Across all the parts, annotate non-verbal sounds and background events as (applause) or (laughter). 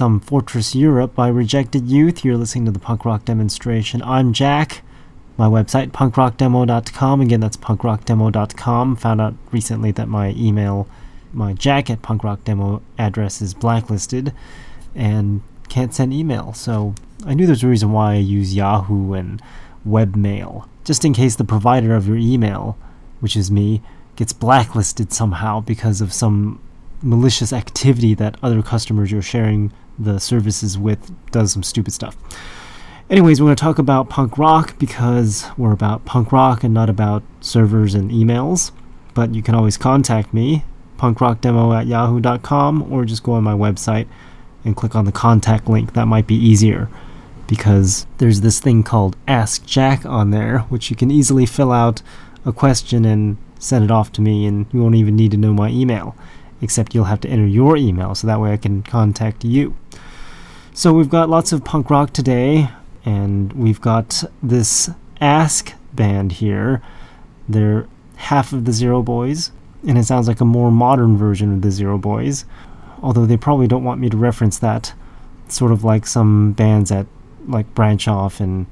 some Fortress Europe by Rejected Youth. You're listening to the punk rock demonstration. I'm Jack. My website, punkrockdemo.com. Again, that's punkrockdemo.com. Found out recently that my email, my jack at punkrockdemo address is blacklisted and can't send email. So I knew there's a reason why I use Yahoo and webmail. Just in case the provider of your email, which is me, gets blacklisted somehow because of some malicious activity that other customers you're sharing the services with does some stupid stuff. Anyways, we're going to talk about punk rock because we're about punk rock and not about servers and emails. But you can always contact me, punkrockdemo at yahoo.com, or just go on my website and click on the contact link. That might be easier because there's this thing called Ask Jack on there, which you can easily fill out a question and send it off to me, and you won't even need to know my email except you'll have to enter your email so that way I can contact you. So we've got lots of punk rock today, and we've got this Ask band here. They're half of the Zero Boys, and it sounds like a more modern version of the Zero Boys, although they probably don't want me to reference that. It's Sort of like some bands that like branch off and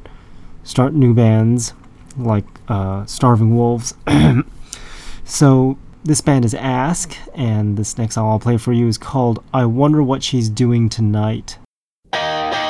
start new bands, like uh, Starving Wolves. (coughs) so this band is Ask, and this next song I'll play for you is called I Wonder What She's Doing Tonight. If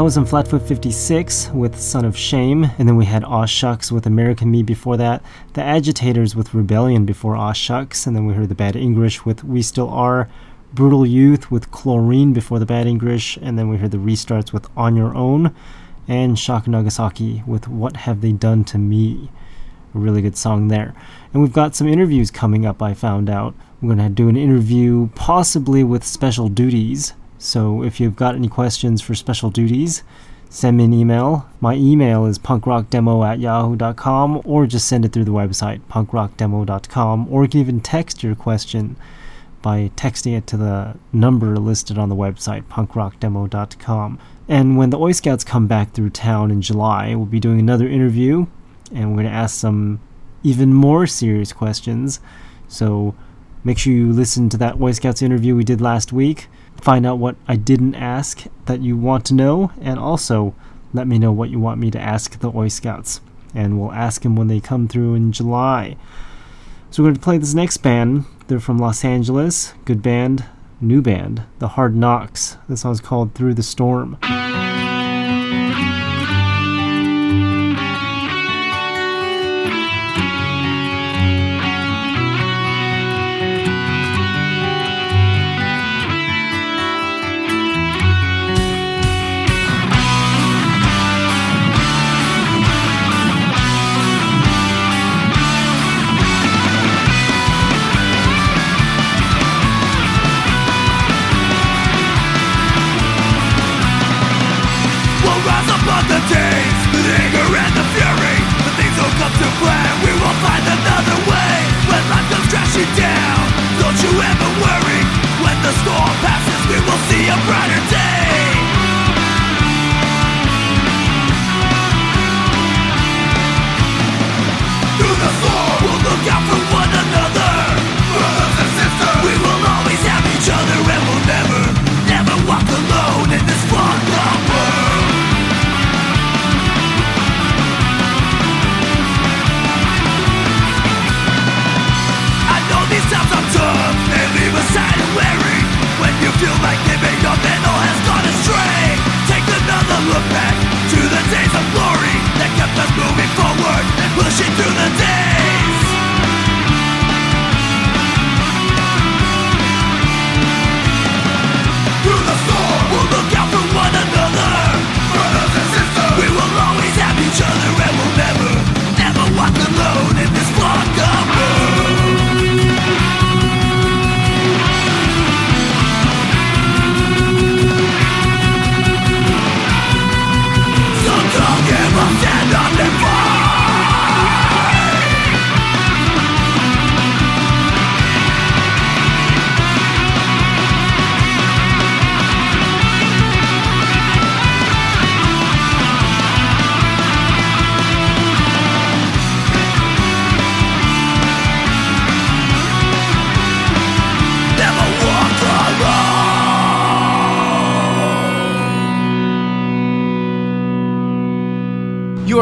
That was in Flatfoot 56 with Son of Shame, and then we had Aw Shucks with American Me before that, The Agitators with Rebellion before Aw Shucks, and then we heard The Bad English with We Still Are, Brutal Youth with Chlorine before The Bad English, and then we heard The Restarts with On Your Own, and Shock Nagasaki with What Have They Done to Me. A really good song there. And we've got some interviews coming up, I found out. We're going to do an interview possibly with Special Duties. So if you've got any questions for Special Duties, send me an email. My email is punkrockdemo at yahoo.com or just send it through the website, punkrockdemo.com, or you can even text your question by texting it to the number listed on the website, punkrockdemo.com. And when the Oi Scouts come back through town in July, we'll be doing another interview and we're going to ask some even more serious questions. So make sure you listen to that Oi Scouts interview we did last week. Find out what I didn't ask that you want to know, and also let me know what you want me to ask the Oi Scouts. And we'll ask them when they come through in July. So we're going to play this next band. They're from Los Angeles. Good band, new band, The Hard Knocks. This song's called Through the Storm.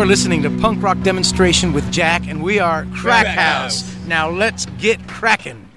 listening to Punk Rock Demonstration with Jack, and we are Crack House. Now let's get cracking.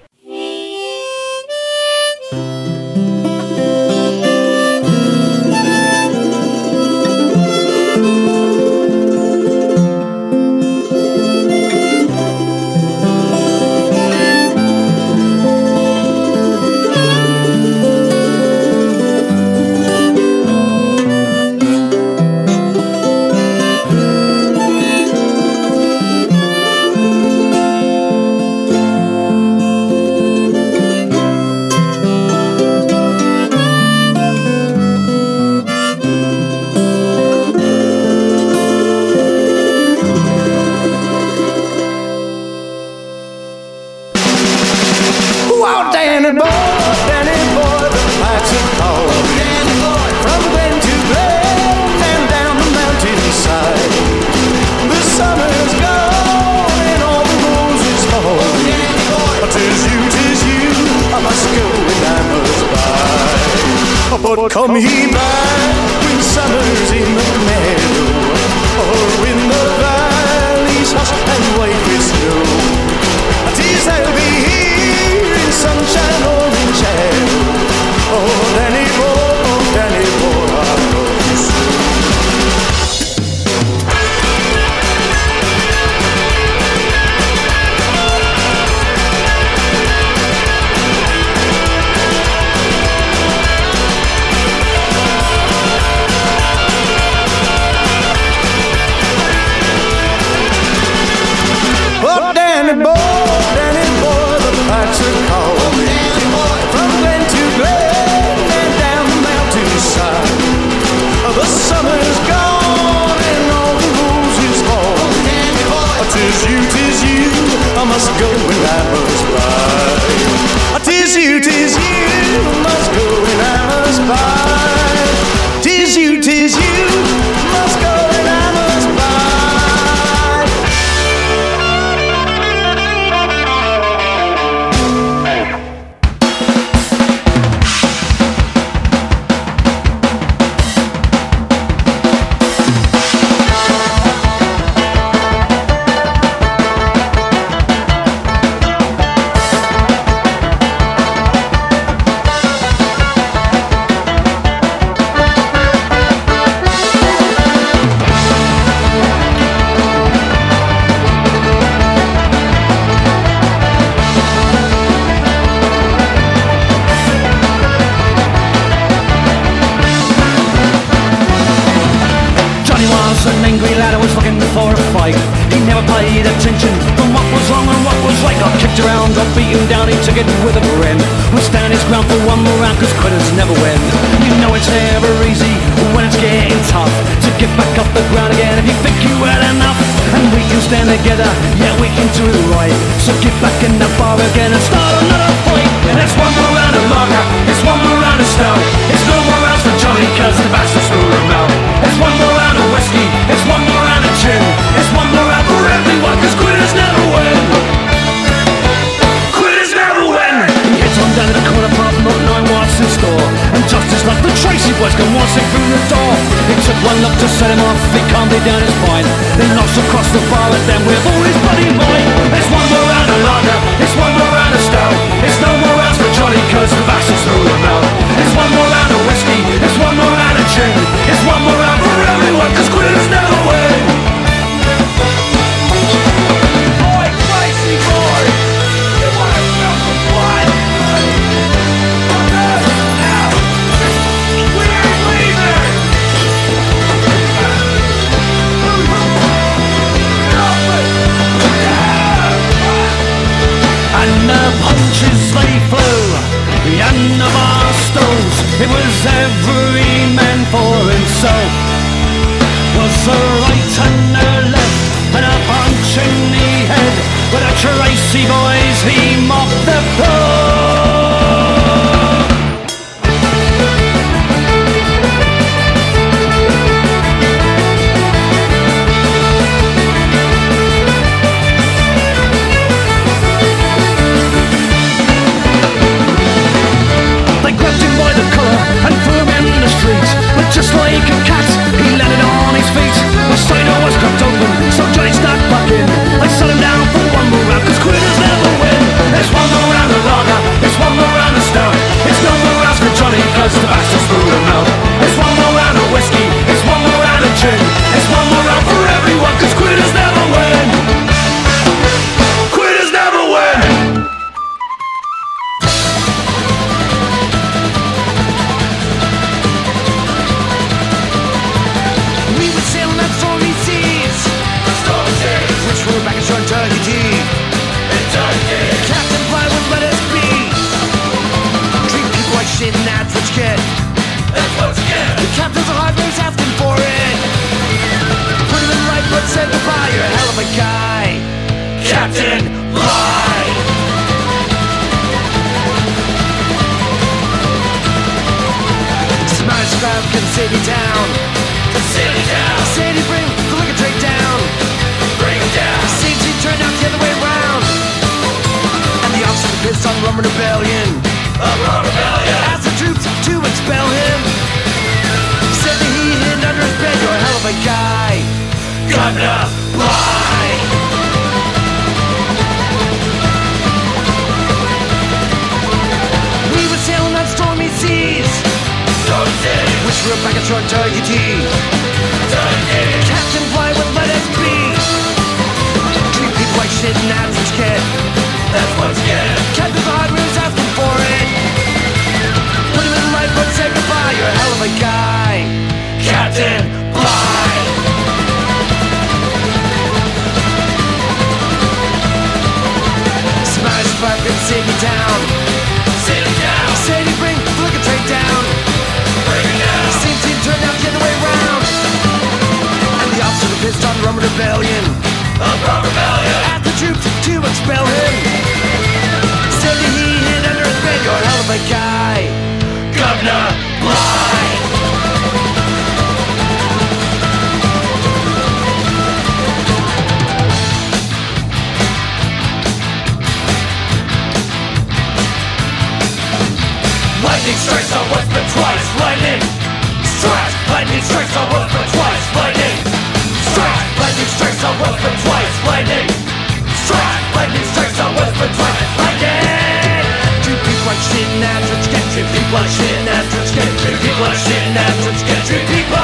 sin people. Like sin after it's gets people. Like sin after it's gets people.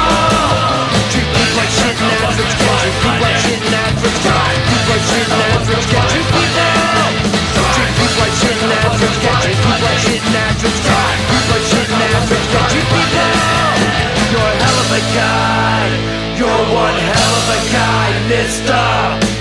Like people. Like people. Like people. Like people. Like people. Like you're a hell of a guy. You're one hell of a guy mister.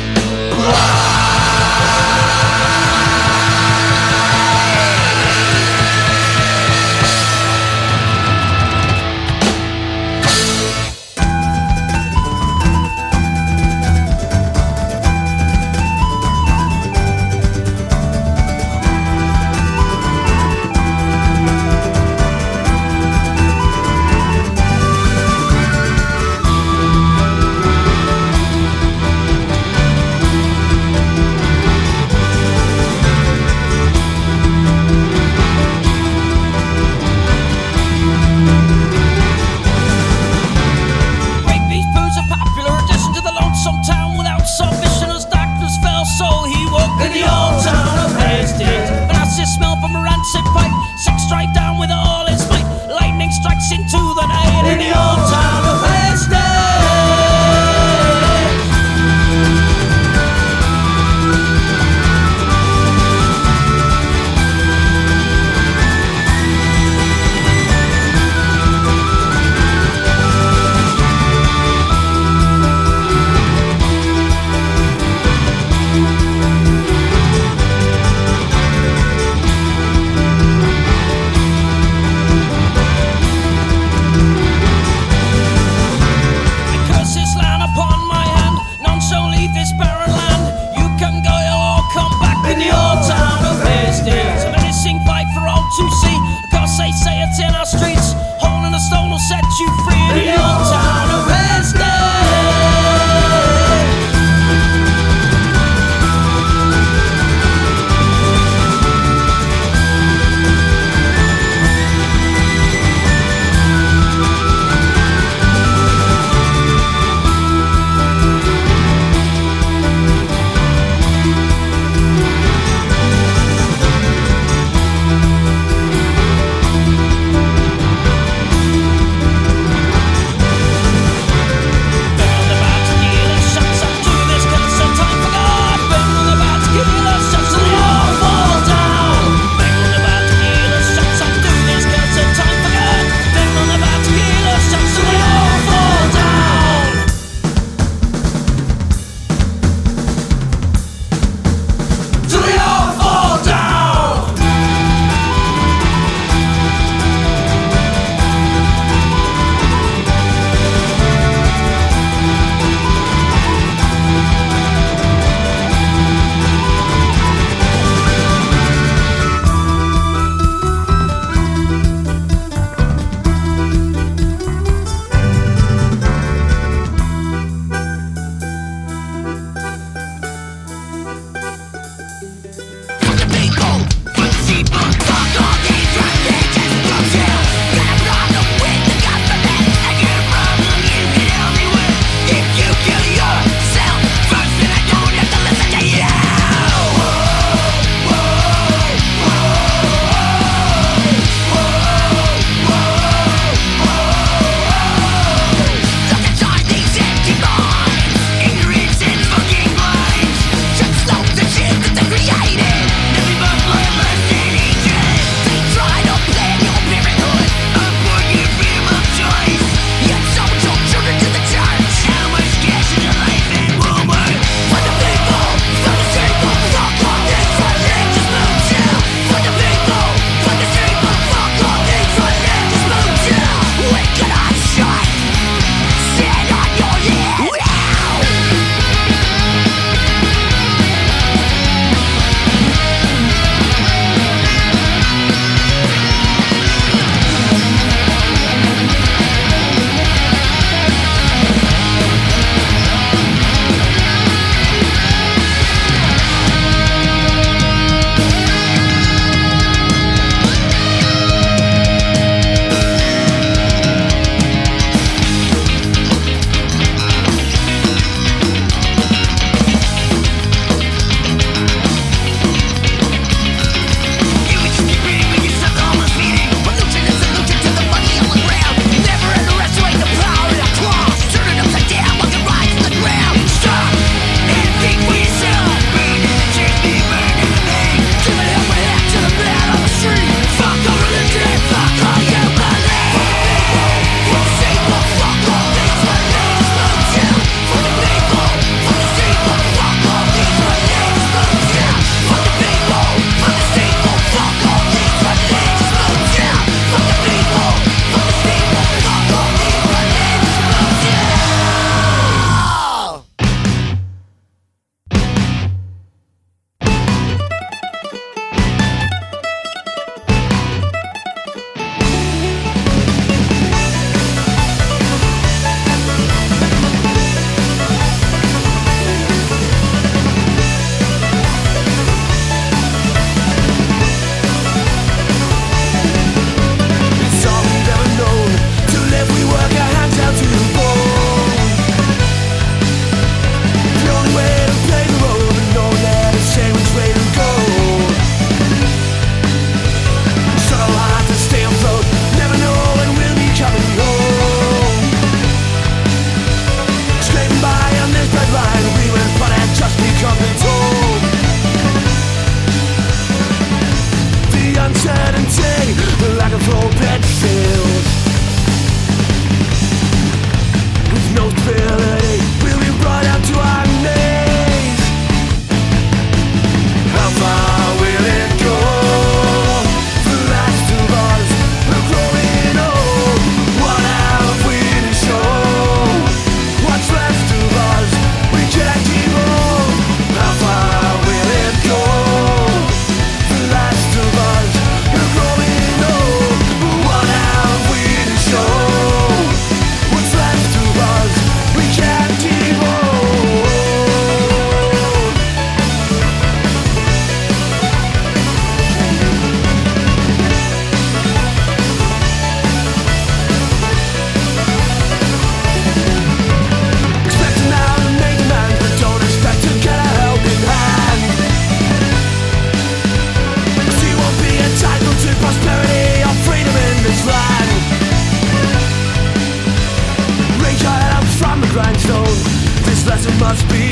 must be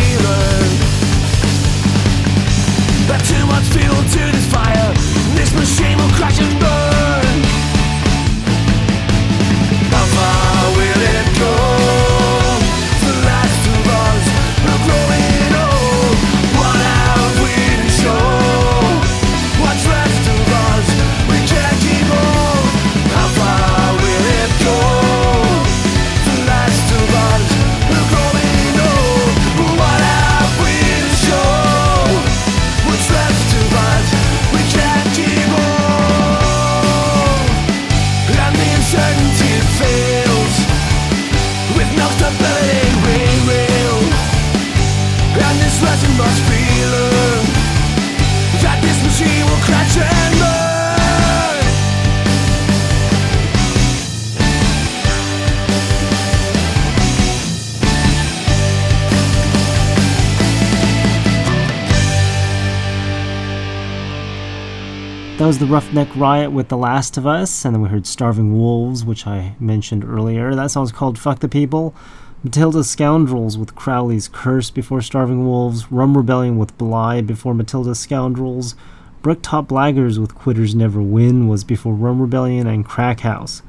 the Roughneck Riot with The Last of Us, and then we heard Starving Wolves, which I mentioned earlier. That song's called Fuck the People. Matilda Scoundrels with Crowley's Curse before Starving Wolves. Rum Rebellion with Bly before Matilda Scoundrels. Brooktop Blaggers with Quitters Never Win was before Rum Rebellion, and Crack House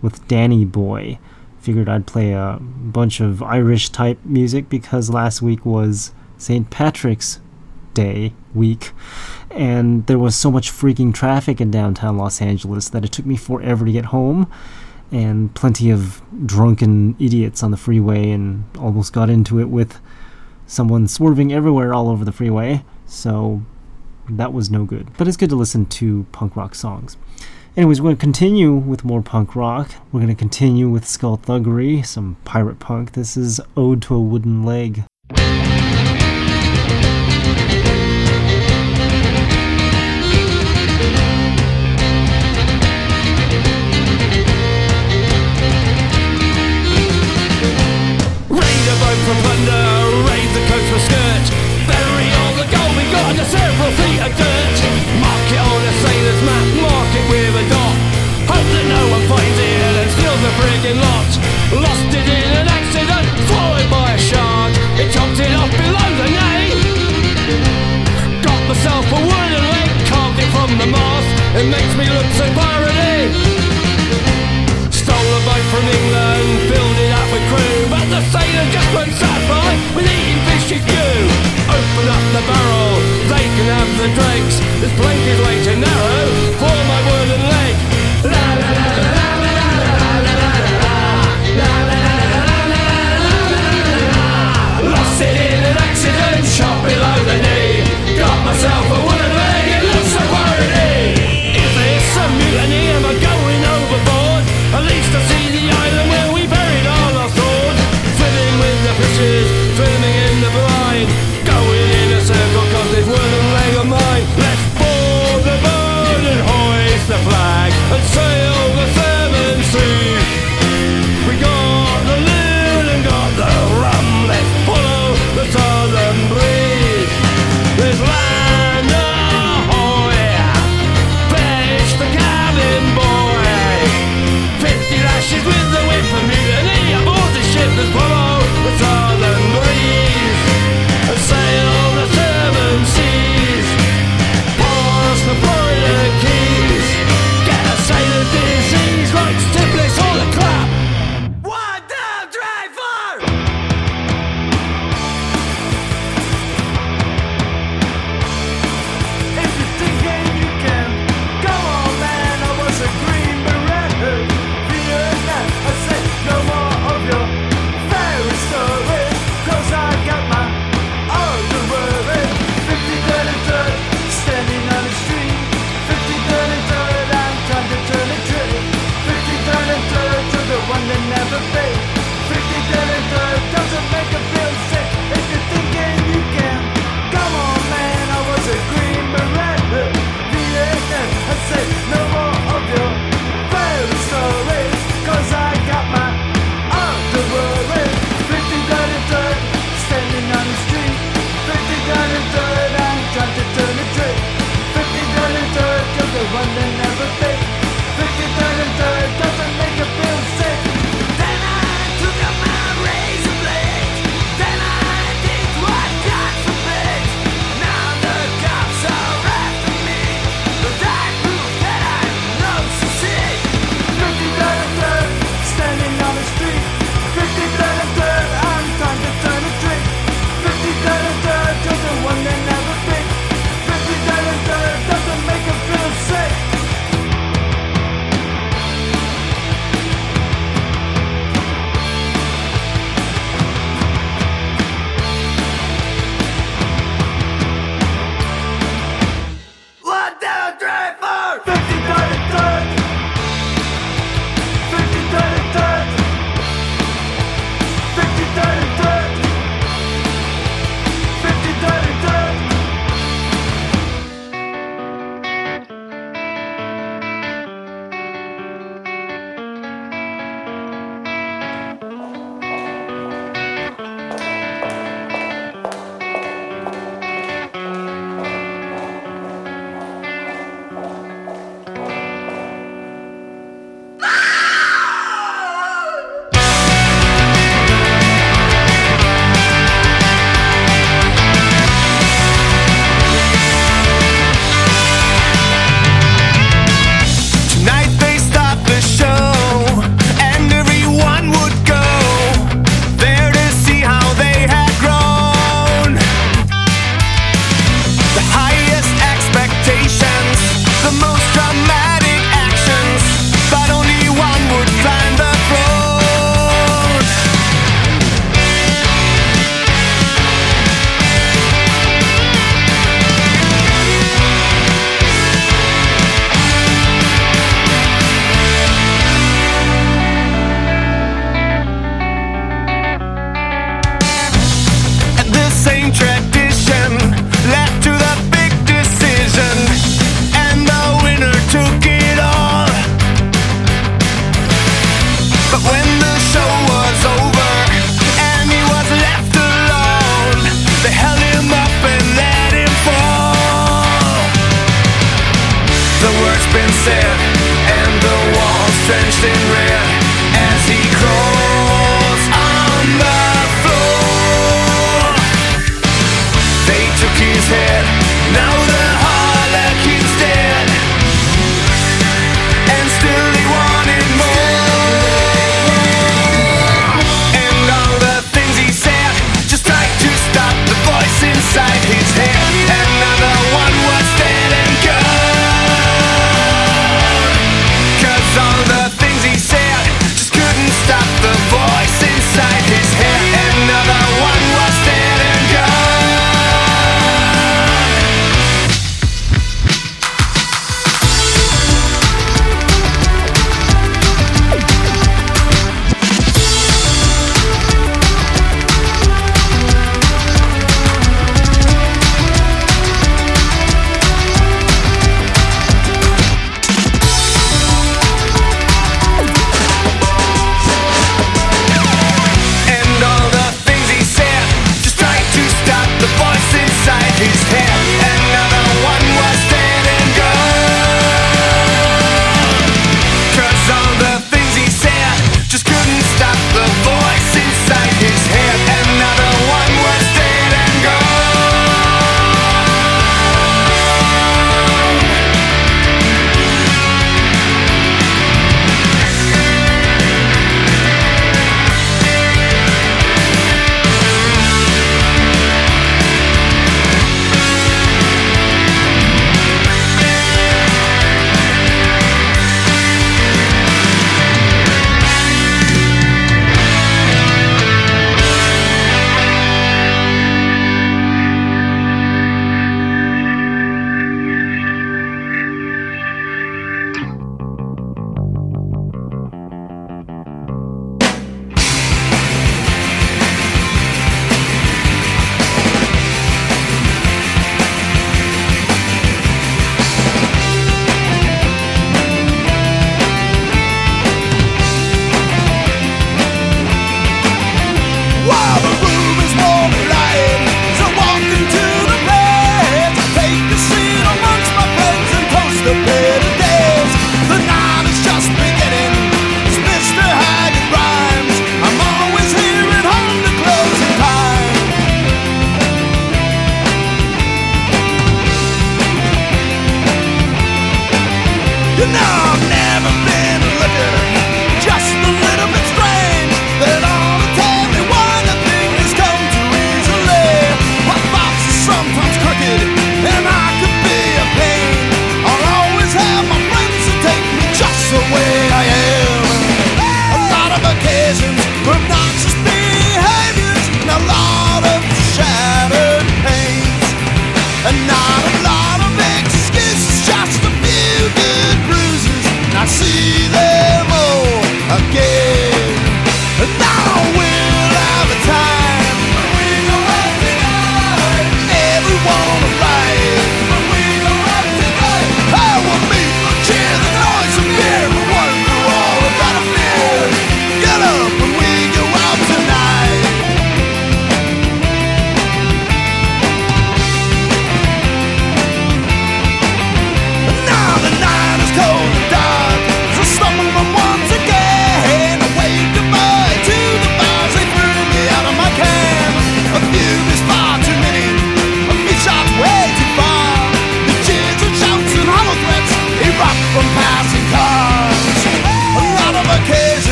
with Danny Boy. Figured I'd play a bunch of Irish type music because last week was St. Patrick's Day week and there was so much freaking traffic in downtown Los Angeles that it took me forever to get home, and plenty of drunken idiots on the freeway, and almost got into it with someone swerving everywhere all over the freeway. So that was no good. But it's good to listen to punk rock songs. Anyways, we're going to continue with more punk rock. We're going to continue with Skull Thuggery, some pirate punk. This is Ode to a Wooden Leg. For plunder, raid the coast for skirt. Bury all the gold we got under several feet of dirt. Mark it on a sailor's map, mark it with a dot. Hope that no one finds it and steals the friggin' lot. Lost it in an accident, swallowed by a shark. It chopped it off below the knee. Got myself a wooden leg, carved it from the mast. It makes me look so piratey. Just won't satisfy with eating fishy stew. Open up the barrel, they can have the dregs. This plank is way too narrow been said And the walls drenched in red As he crawls on the floor. They took his head Now the harlequin's dead And still he wanted more. And all the things he said Just tried to stop the voice inside his head.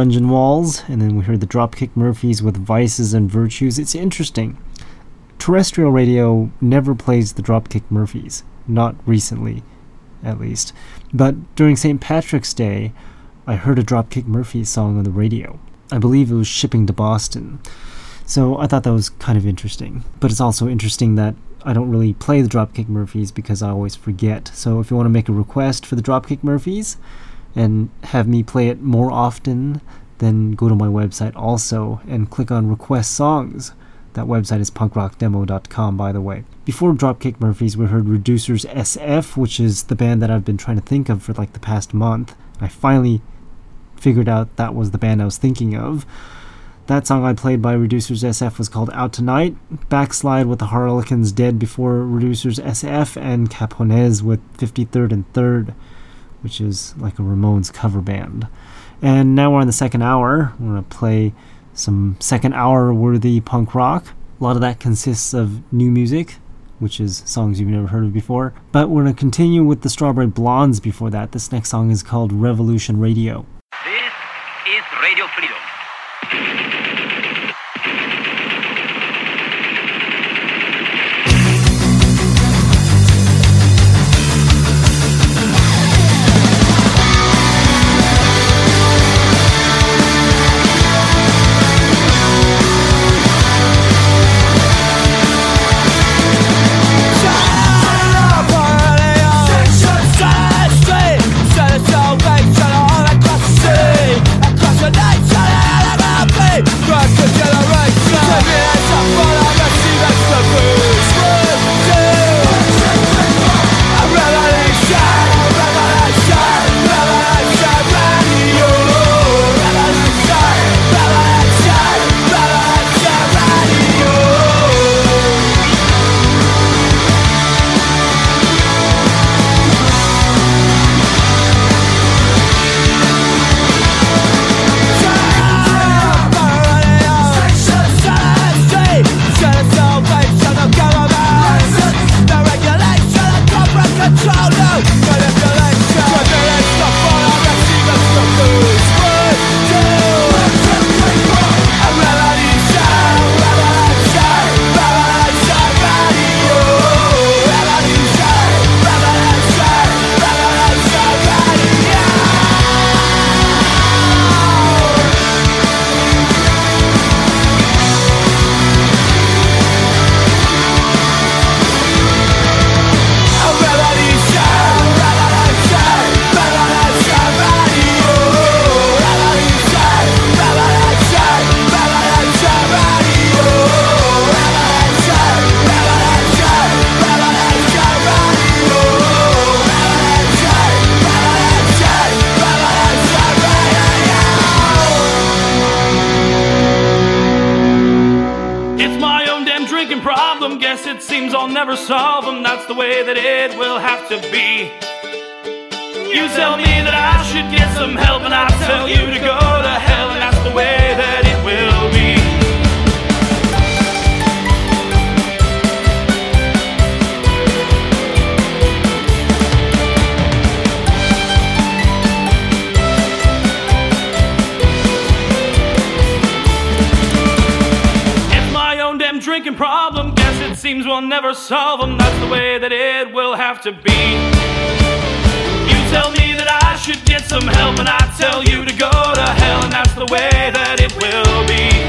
Dungeon Walls, and then we heard the Dropkick Murphys with Vices and Virtues. It's interesting. Terrestrial radio never plays the Dropkick Murphys, not recently, at least. But during St. Patrick's Day, I heard a Dropkick Murphys song on the radio. I believe it was shipping to Boston. So I thought that was kind of interesting. But it's also interesting that I don't really play the Dropkick Murphys because I always forget. So if you want to make a request for the Dropkick Murphys and have me play it more often, then go to my website also and click on Request Songs. That website is punkrockdemo.com, by the way. Before Dropkick Murphys, we heard Reducers SF, which is the band that I've been trying to think of for like the past month. I finally figured out that was the band I was thinking of. That song I played by Reducers SF was called Out Tonight, Backslide with the Harlequins Dead Before Reducers SF, and Capones with 53rd and 3rd, which is like a Ramones cover band. And now we're in the second hour. We're going to play some second hour worthy punk rock. A lot of that consists of new music, which is songs you've never heard of before. But we're going to continue with the Strawberry Blondes before that. This next song is called Revolution Radio. This is Radio Freedom. Way that it will be.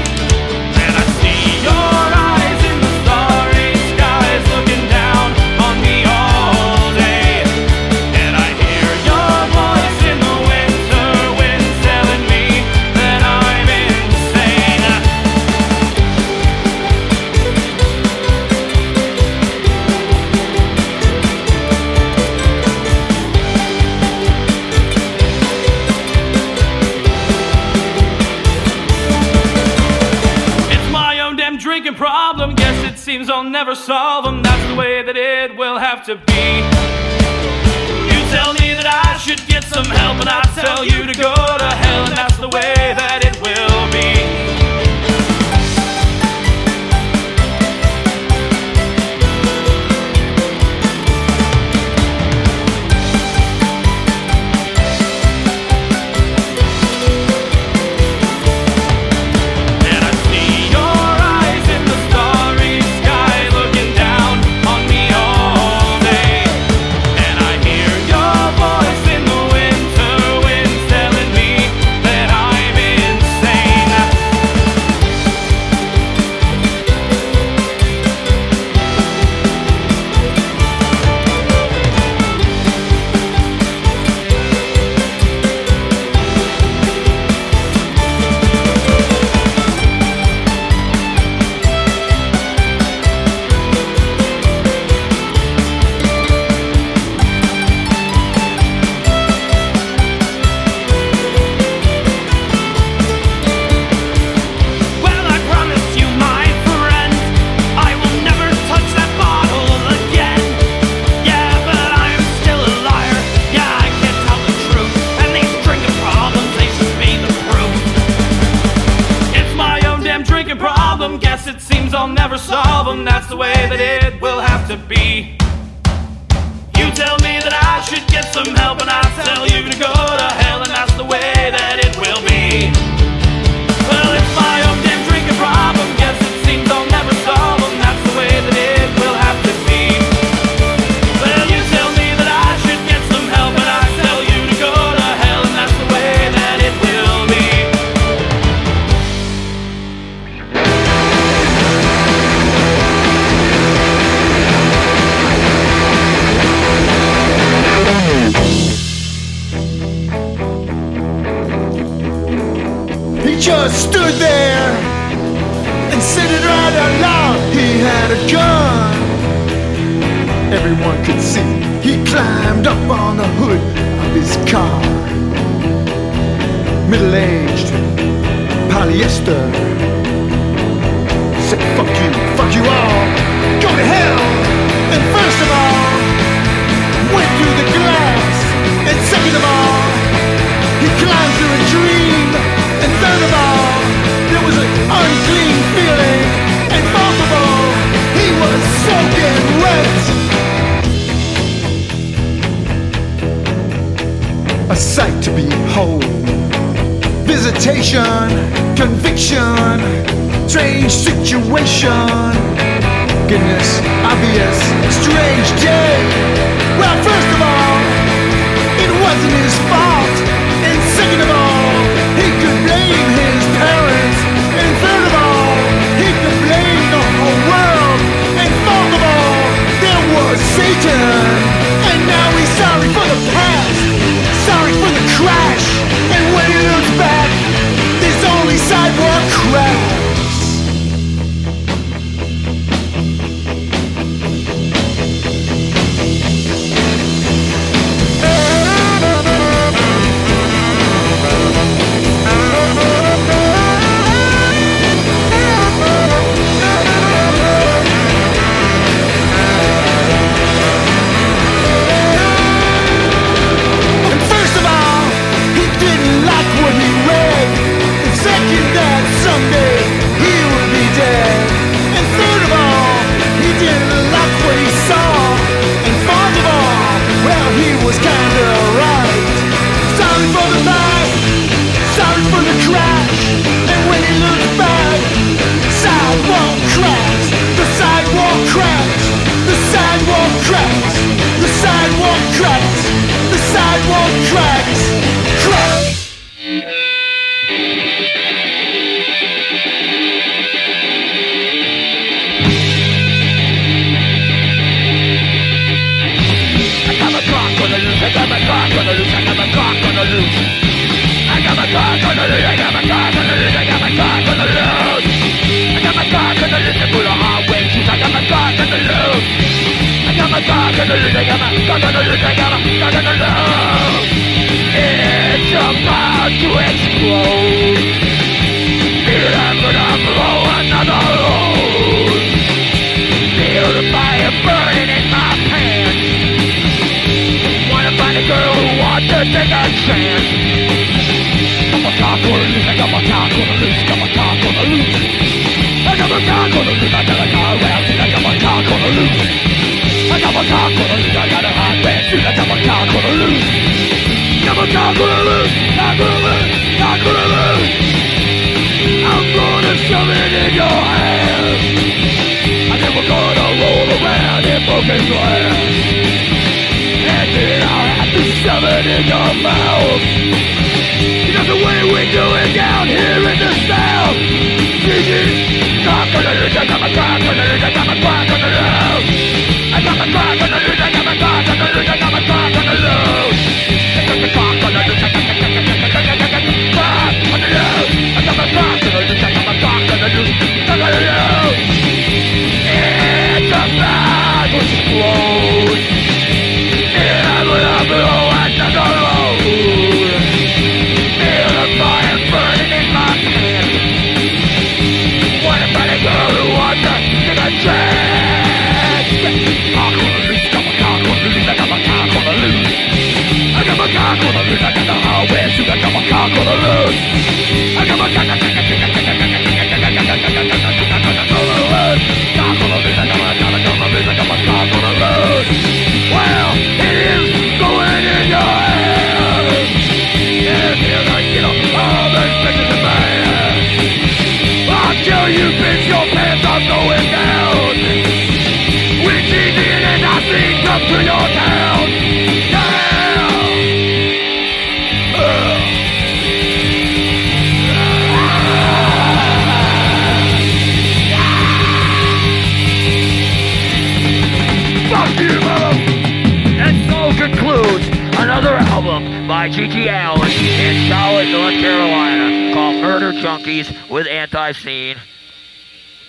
By Allen in Charlotte, North Carolina, called Murder Junkies with Antiseen.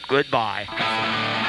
Goodbye.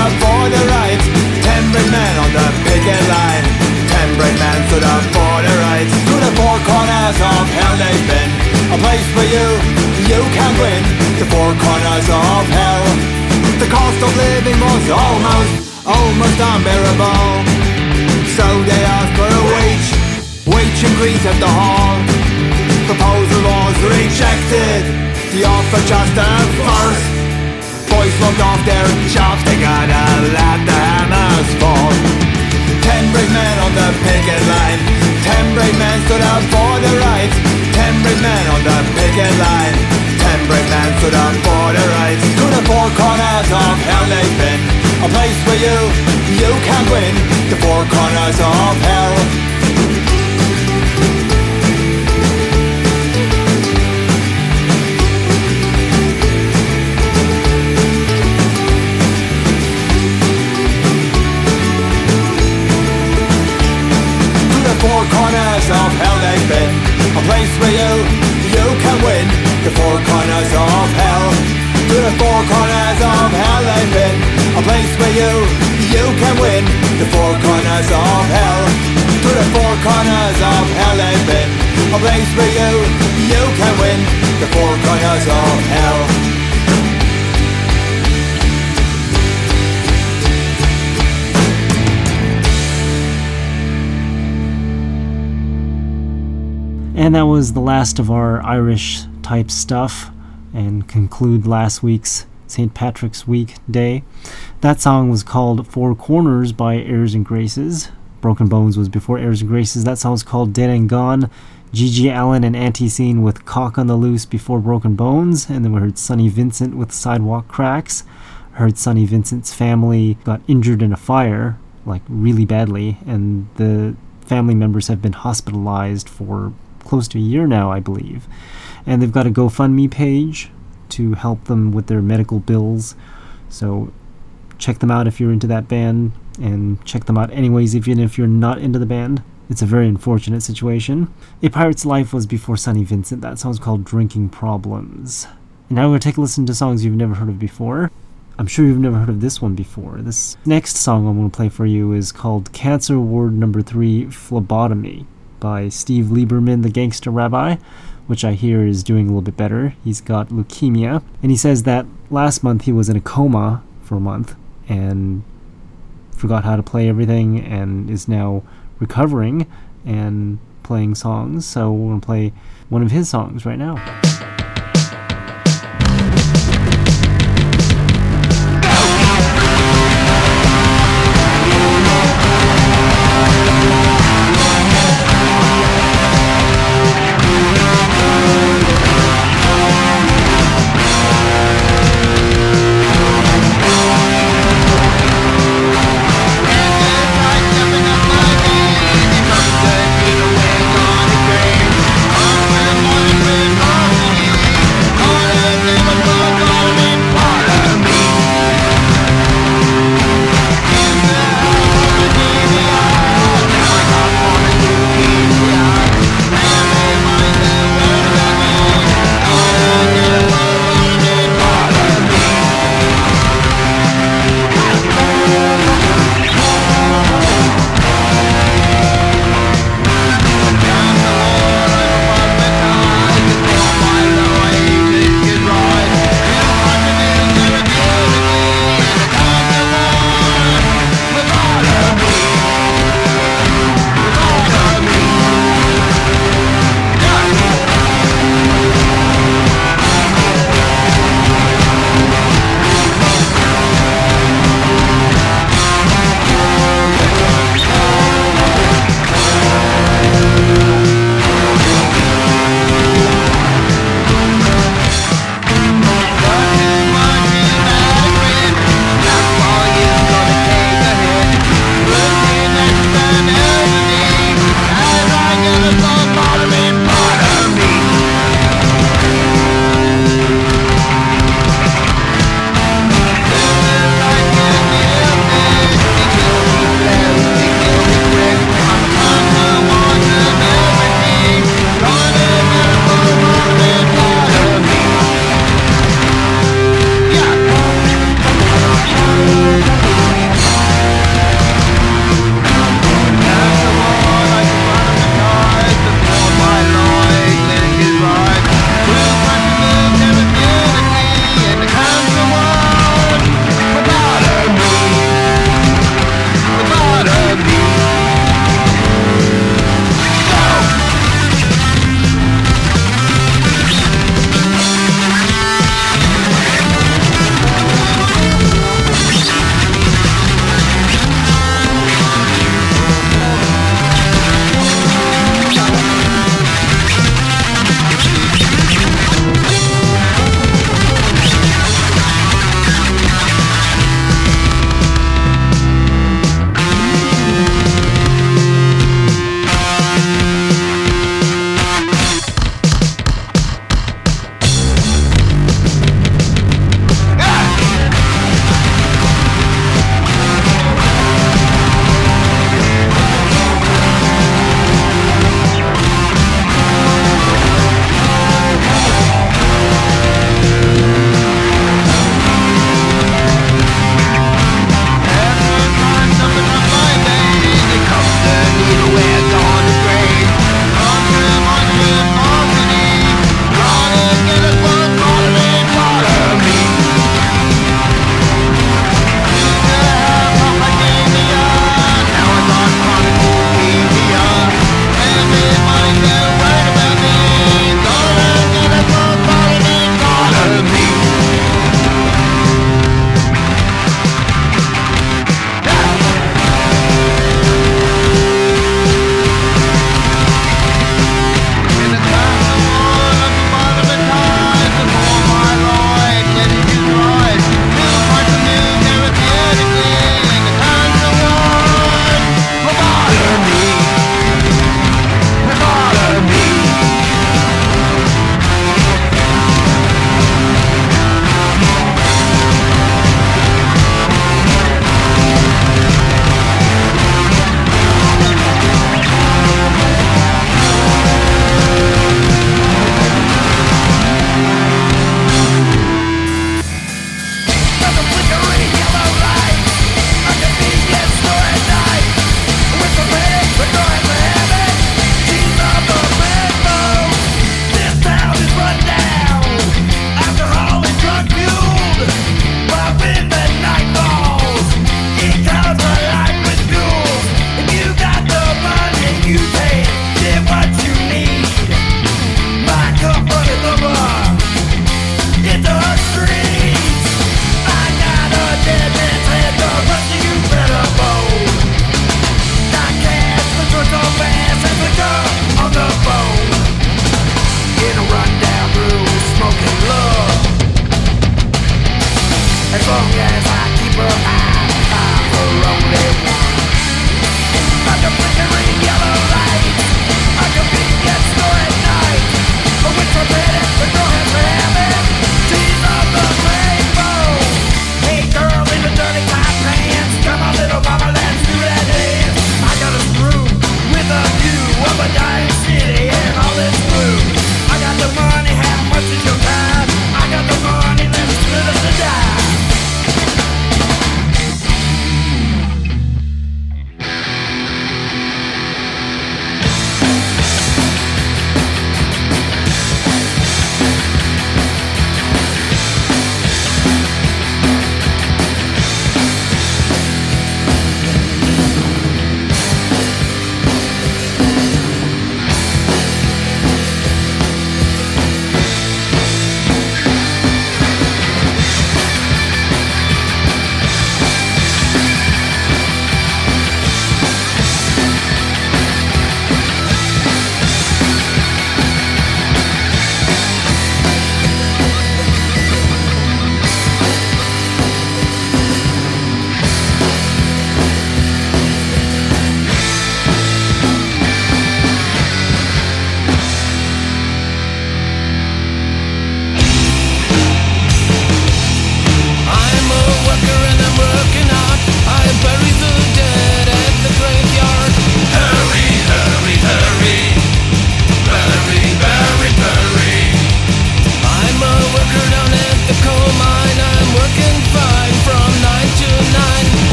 Up for the rights. Ten brave men on the picket line, ten brave men stood up for the rights. To the four corners of hell they've been, a place for you, you can win. The four corners of hell. The cost of living was almost, almost unbearable. So they asked for a wage, wage increase at the hall. Proposal was rejected, the offer just a farce. Boys looked off their jobs, they gotta let the hammers fall. Ten brave men on the picket line, ten brave men stood up for the rights. Ten brave men on the picket line, ten brave men stood up for the rights. To the four corners of hell they've been, a place where you, you can win. The four corners of hell. You, you can win The four corners of hell To the four corners of hell they've been A place where you, you can win The four corners of hell To the four corners of hell they've been A place where you, you can win the four corners of hell. And that was the last of our Irish type stuff and conclude last week's St. Patrick's Week day. That song was called Four Corners by Airs and Graces. Broken Bones was before Airs and Graces. That song was called Dead and Gone. GG Allin and Antiseen with Cock on the Loose before Broken Bones. And then we heard Sonny Vincent with Sidewalk Cracks. Heard Sonny Vincent's family got injured in a fire, like really badly, and the family members have been hospitalized for close to a year now, I believe. And they've got a GoFundMe page to help them with their medical bills. So check them out if you're into that band, and check them out anyways, even if you're not into the band. It's a very unfortunate situation. A Pirate's Life was before Sonny Vincent. That song's called Drinking Problems. And now we're going to take a listen to songs you've never heard of before. I'm sure you've never heard of this one before. This next song I'm going to play for you is called Cancer Ward Number 3 Phlebotomy by Steve Lieberman, the gangster rabbi, which I hear is doing a little bit better. He's got leukemia, and he says that last month he was in a coma for a month and forgot how to play everything and is now recovering and playing songs. So we're going to play one of his songs right now.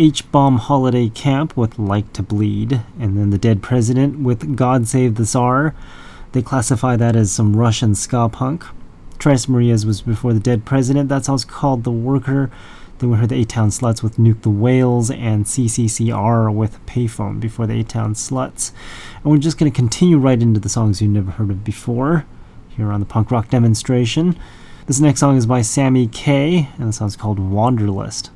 H Bomb Holiday Camp with Like to Bleed, and then The Dead President with God Save the Tsar. They classify that as some Russian ska punk. Tres Marias was before The Dead President, that song's called The Worker. Then we heard the A Town Sluts with Nuke the Whales and CCCR with Payphone before the A Town Sluts. And we're just going to continue right into the songs you've never heard of before here on the punk rock demonstration. This next song is by Sammy K, and the song's called Wanderlust.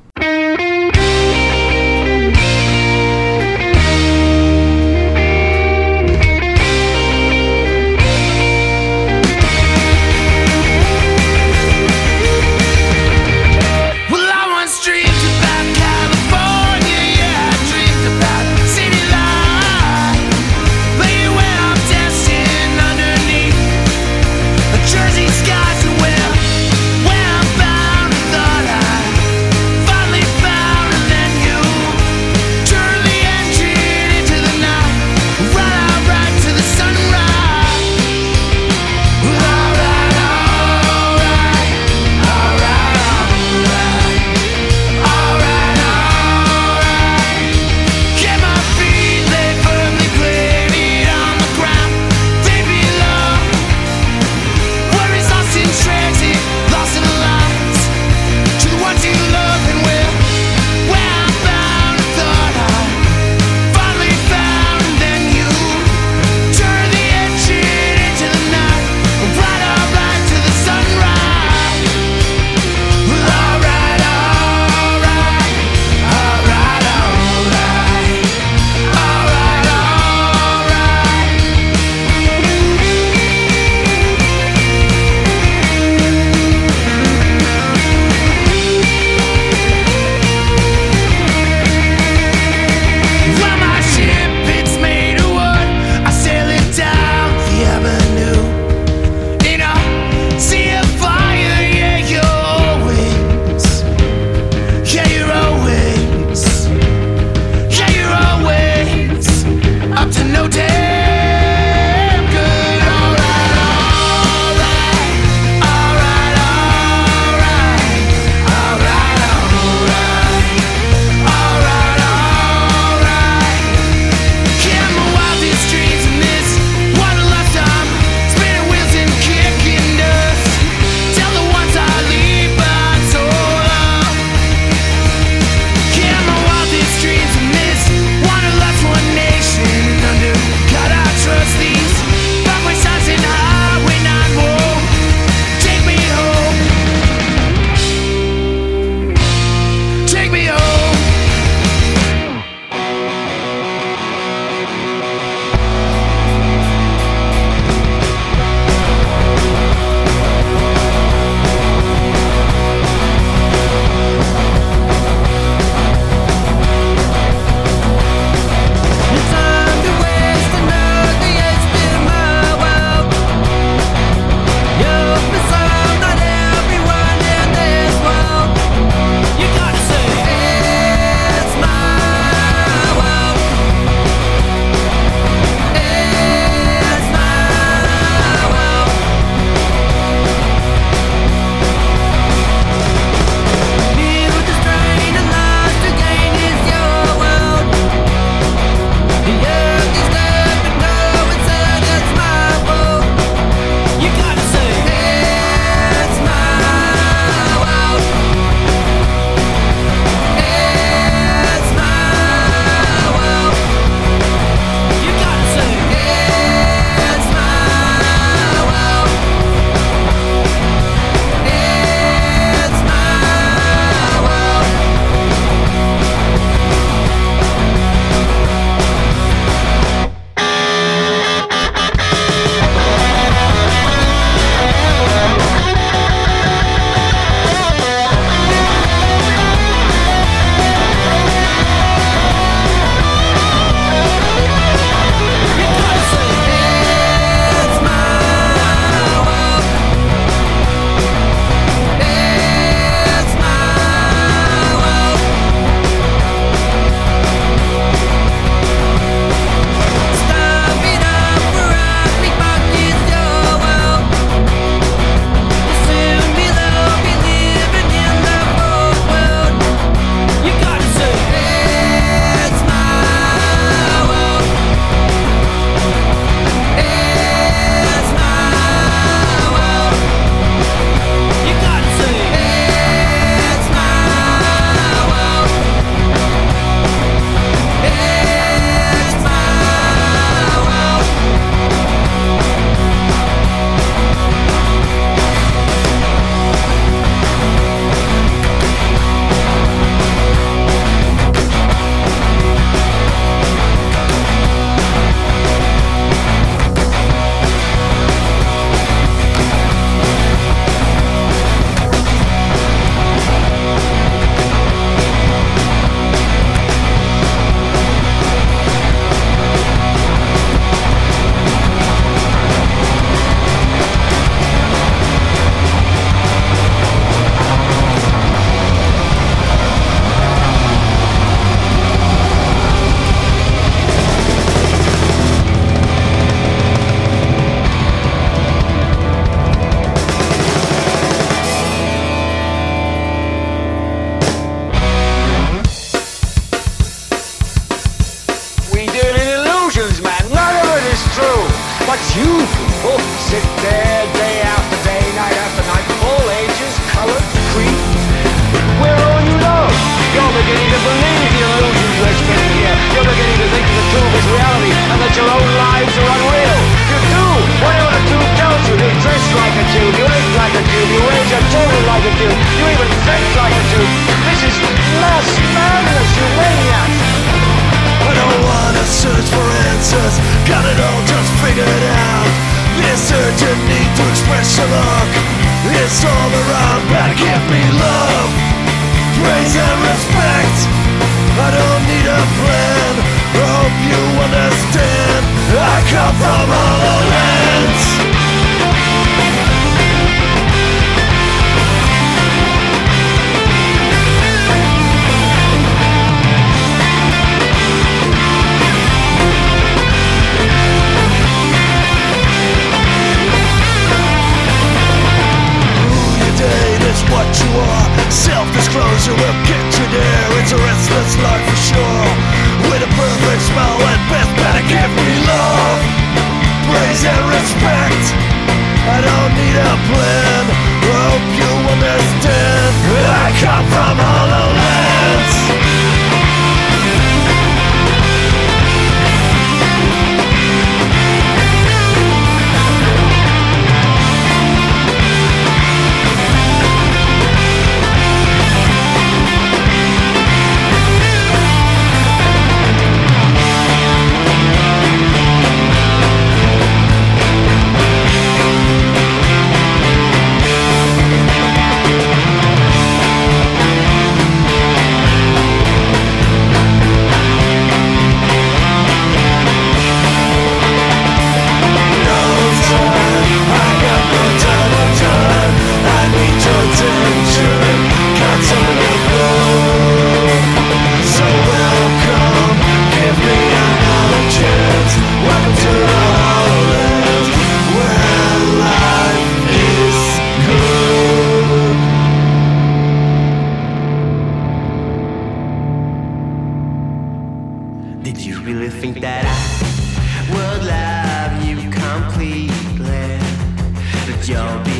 You'll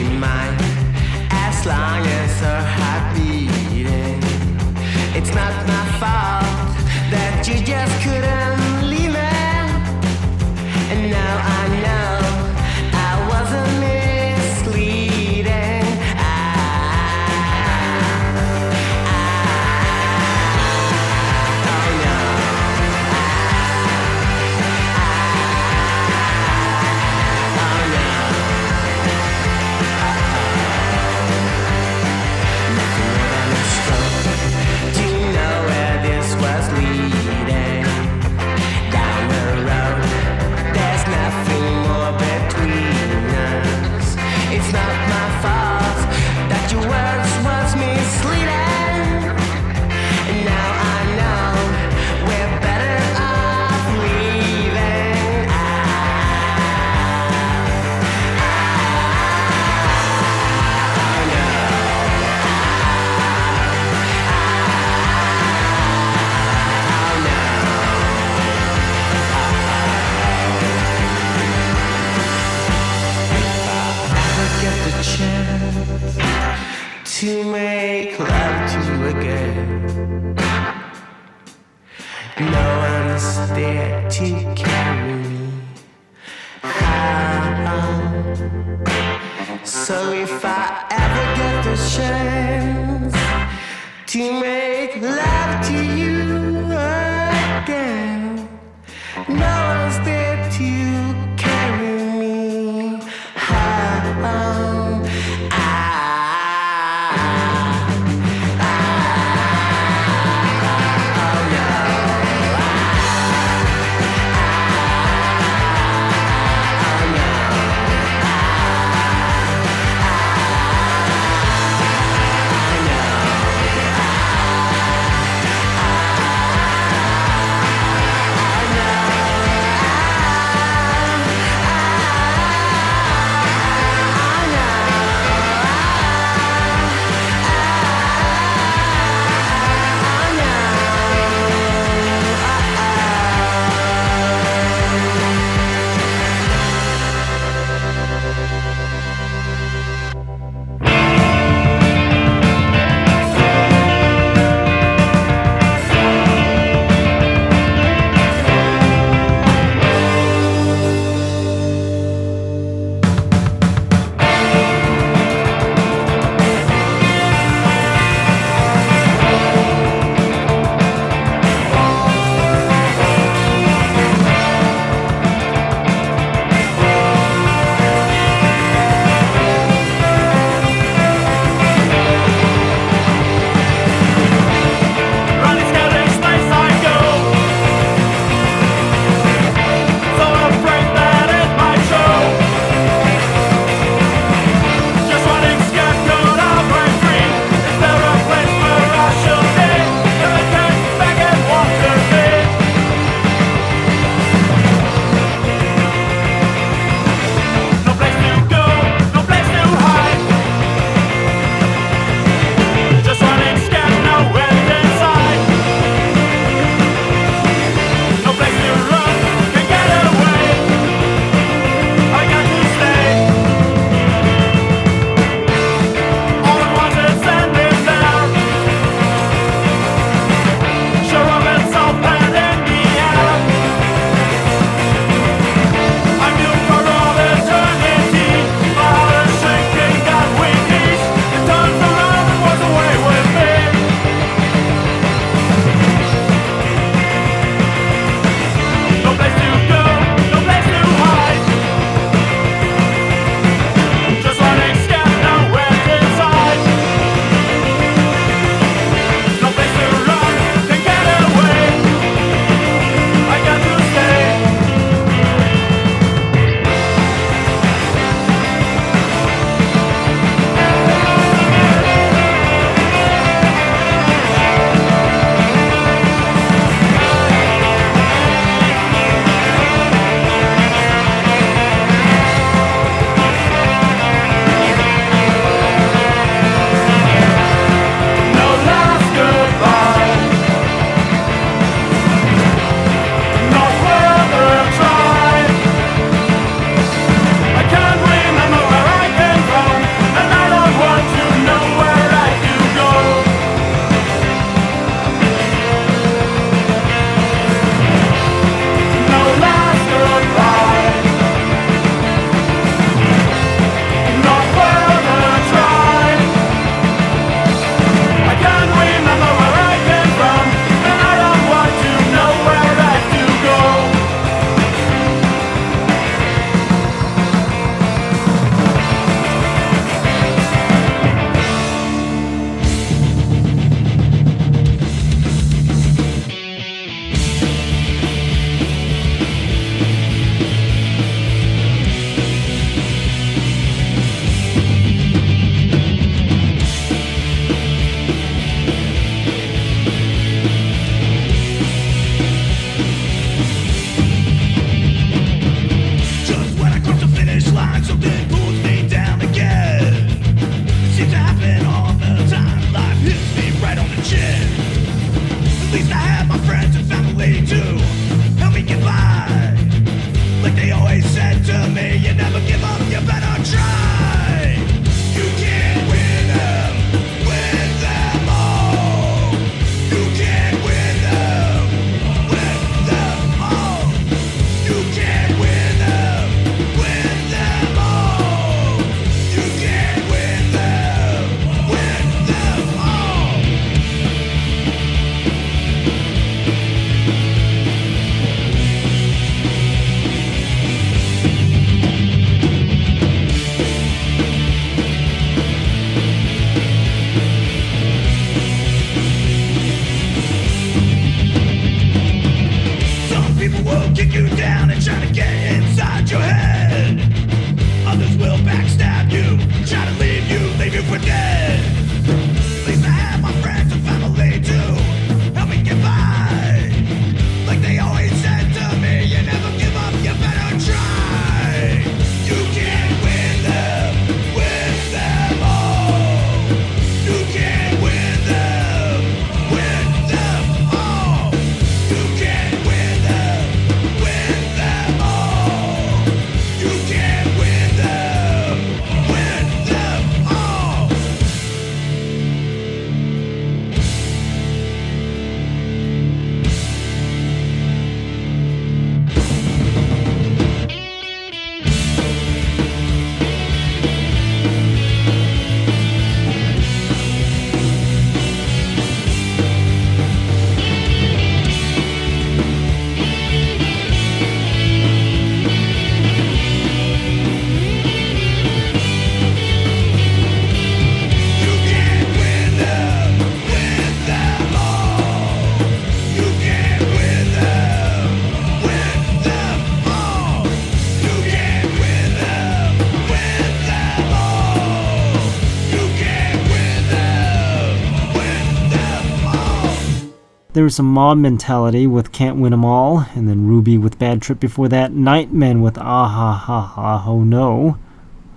There was some mob mentality with Can't Win 'Em All, and then Ruby with Bad Trip before that, Nightmen with Ah Ha Ha Ha Oh No.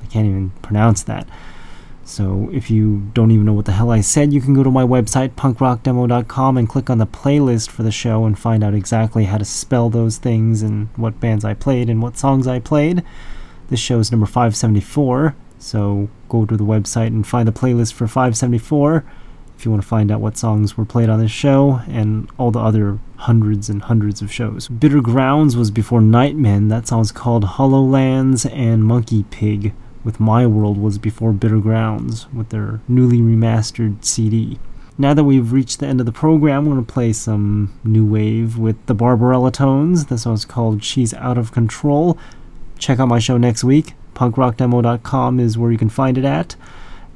I can't even pronounce that. So if you don't even know what the hell I said, you can go to my website, punkrockdemo.com, and click on the playlist for the show and find out exactly how to spell those things and what bands I played and what songs I played. This show is number 574, so go to the website and find the playlist for 574 if you want to find out what songs were played on this show and all the other hundreds and hundreds of shows. Bitter Grounds was before Nightmen. That song's called Hollow Lands, and Monkey Pig with My World was before Bitter Grounds with their newly remastered CD. Now that we've reached the end of the program, I'm going to play some new wave with the Barbarella Tones. This song's called She's Out of Control. Check out my show next week. punkrockdemo.com is where you can find it at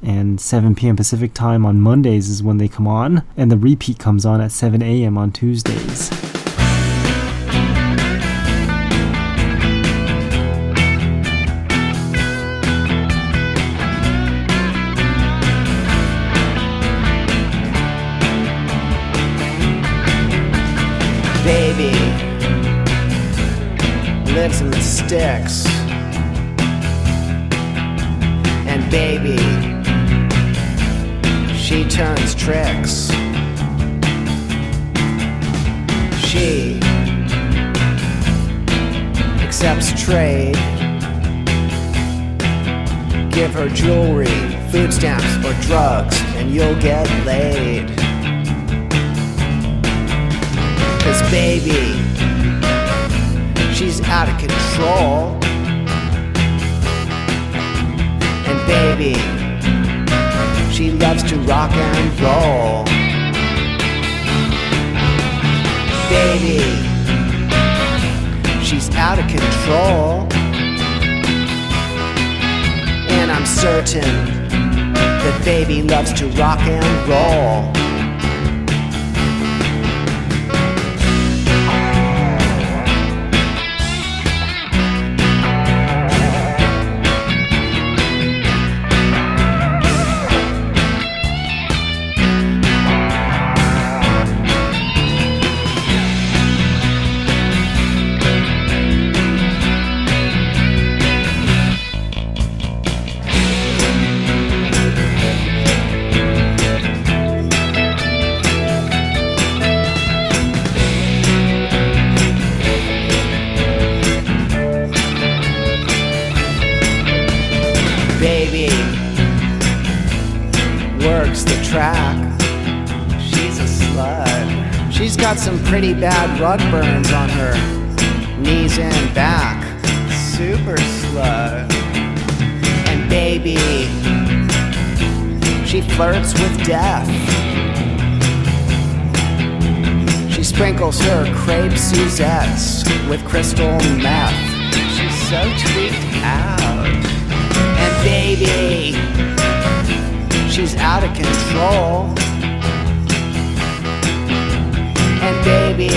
and 7 p.m. Pacific time on Mondays is when they come on, and the repeat comes on at 7 a.m. on Tuesdays. Baby lives in the sticks. And baby, turns tricks. She accepts trade. Give her jewelry, food stamps, or drugs, and you'll get laid. Cause baby, she's out of control. And baby, she loves to rock and roll. Baby, she's out of control. And I'm certain that baby loves to rock and roll. Track. She's a slut. She's got some pretty bad rug burns on her knees and back. Super slut. And baby, she flirts with death. She sprinkles her crepe Suzettes with crystal meth. She's so tweaked out. And baby, she's out of control. And baby,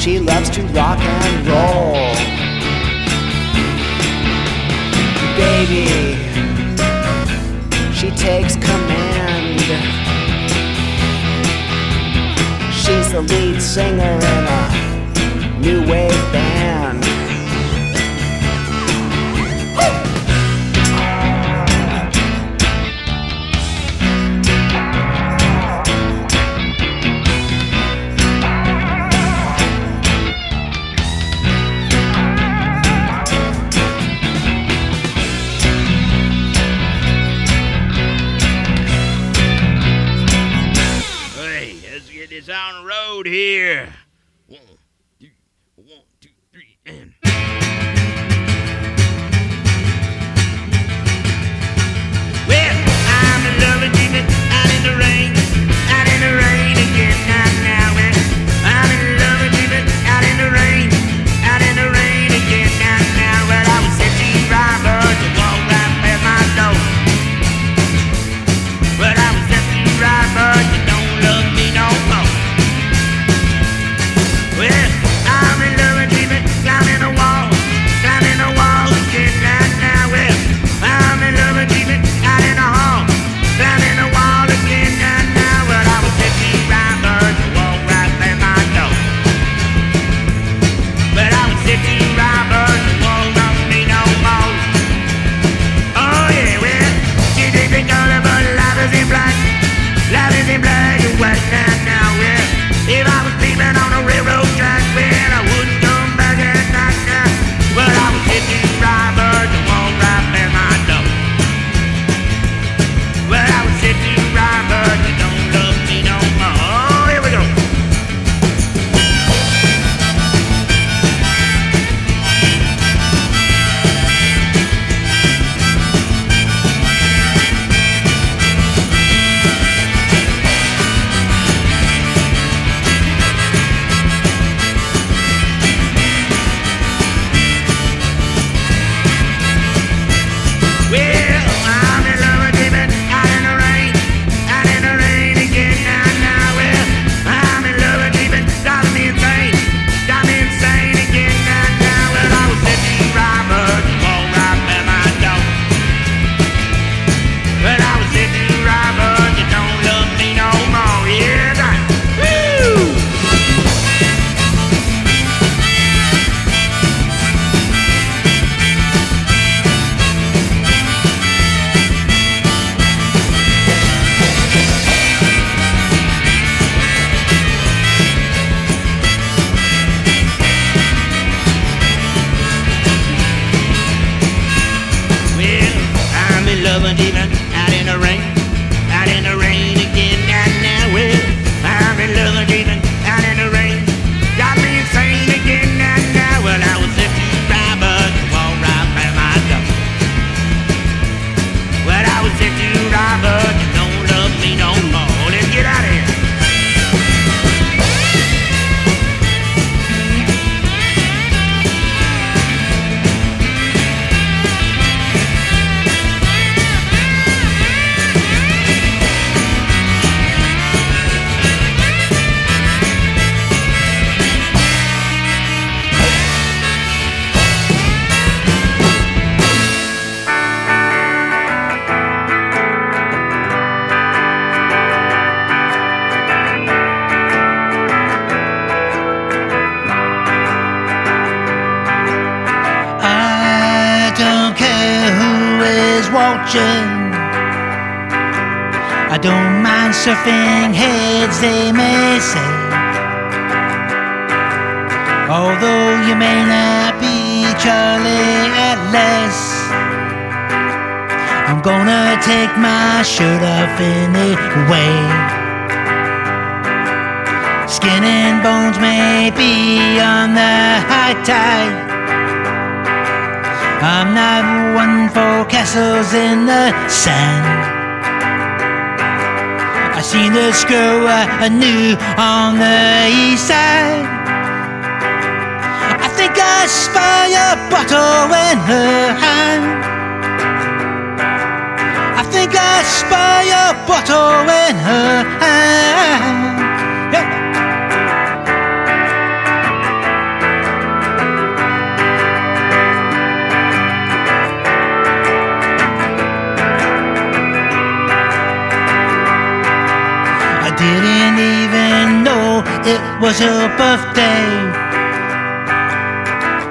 she loves to rock and roll. Baby, she takes command. She's the lead singer in a new wave band.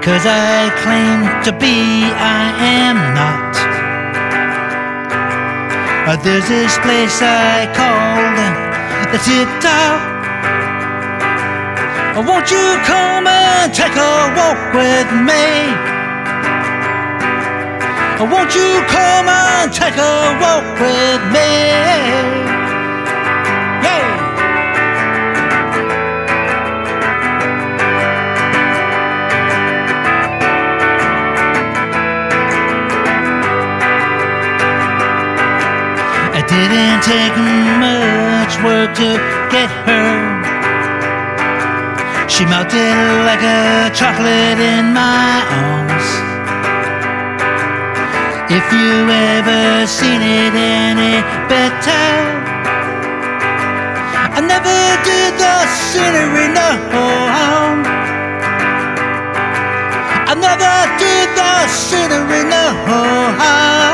Cause I claim to be, I am not. Uh, There's this place I called the tip top. Uh, Won't you come and take a walk with me? Uh, Won't you come and take a walk with me? Didn't take much work to get her. She melted like a chocolate in my arms. If you ever seen it any better, I never did the scenery no harm. I never did the scenery no harm.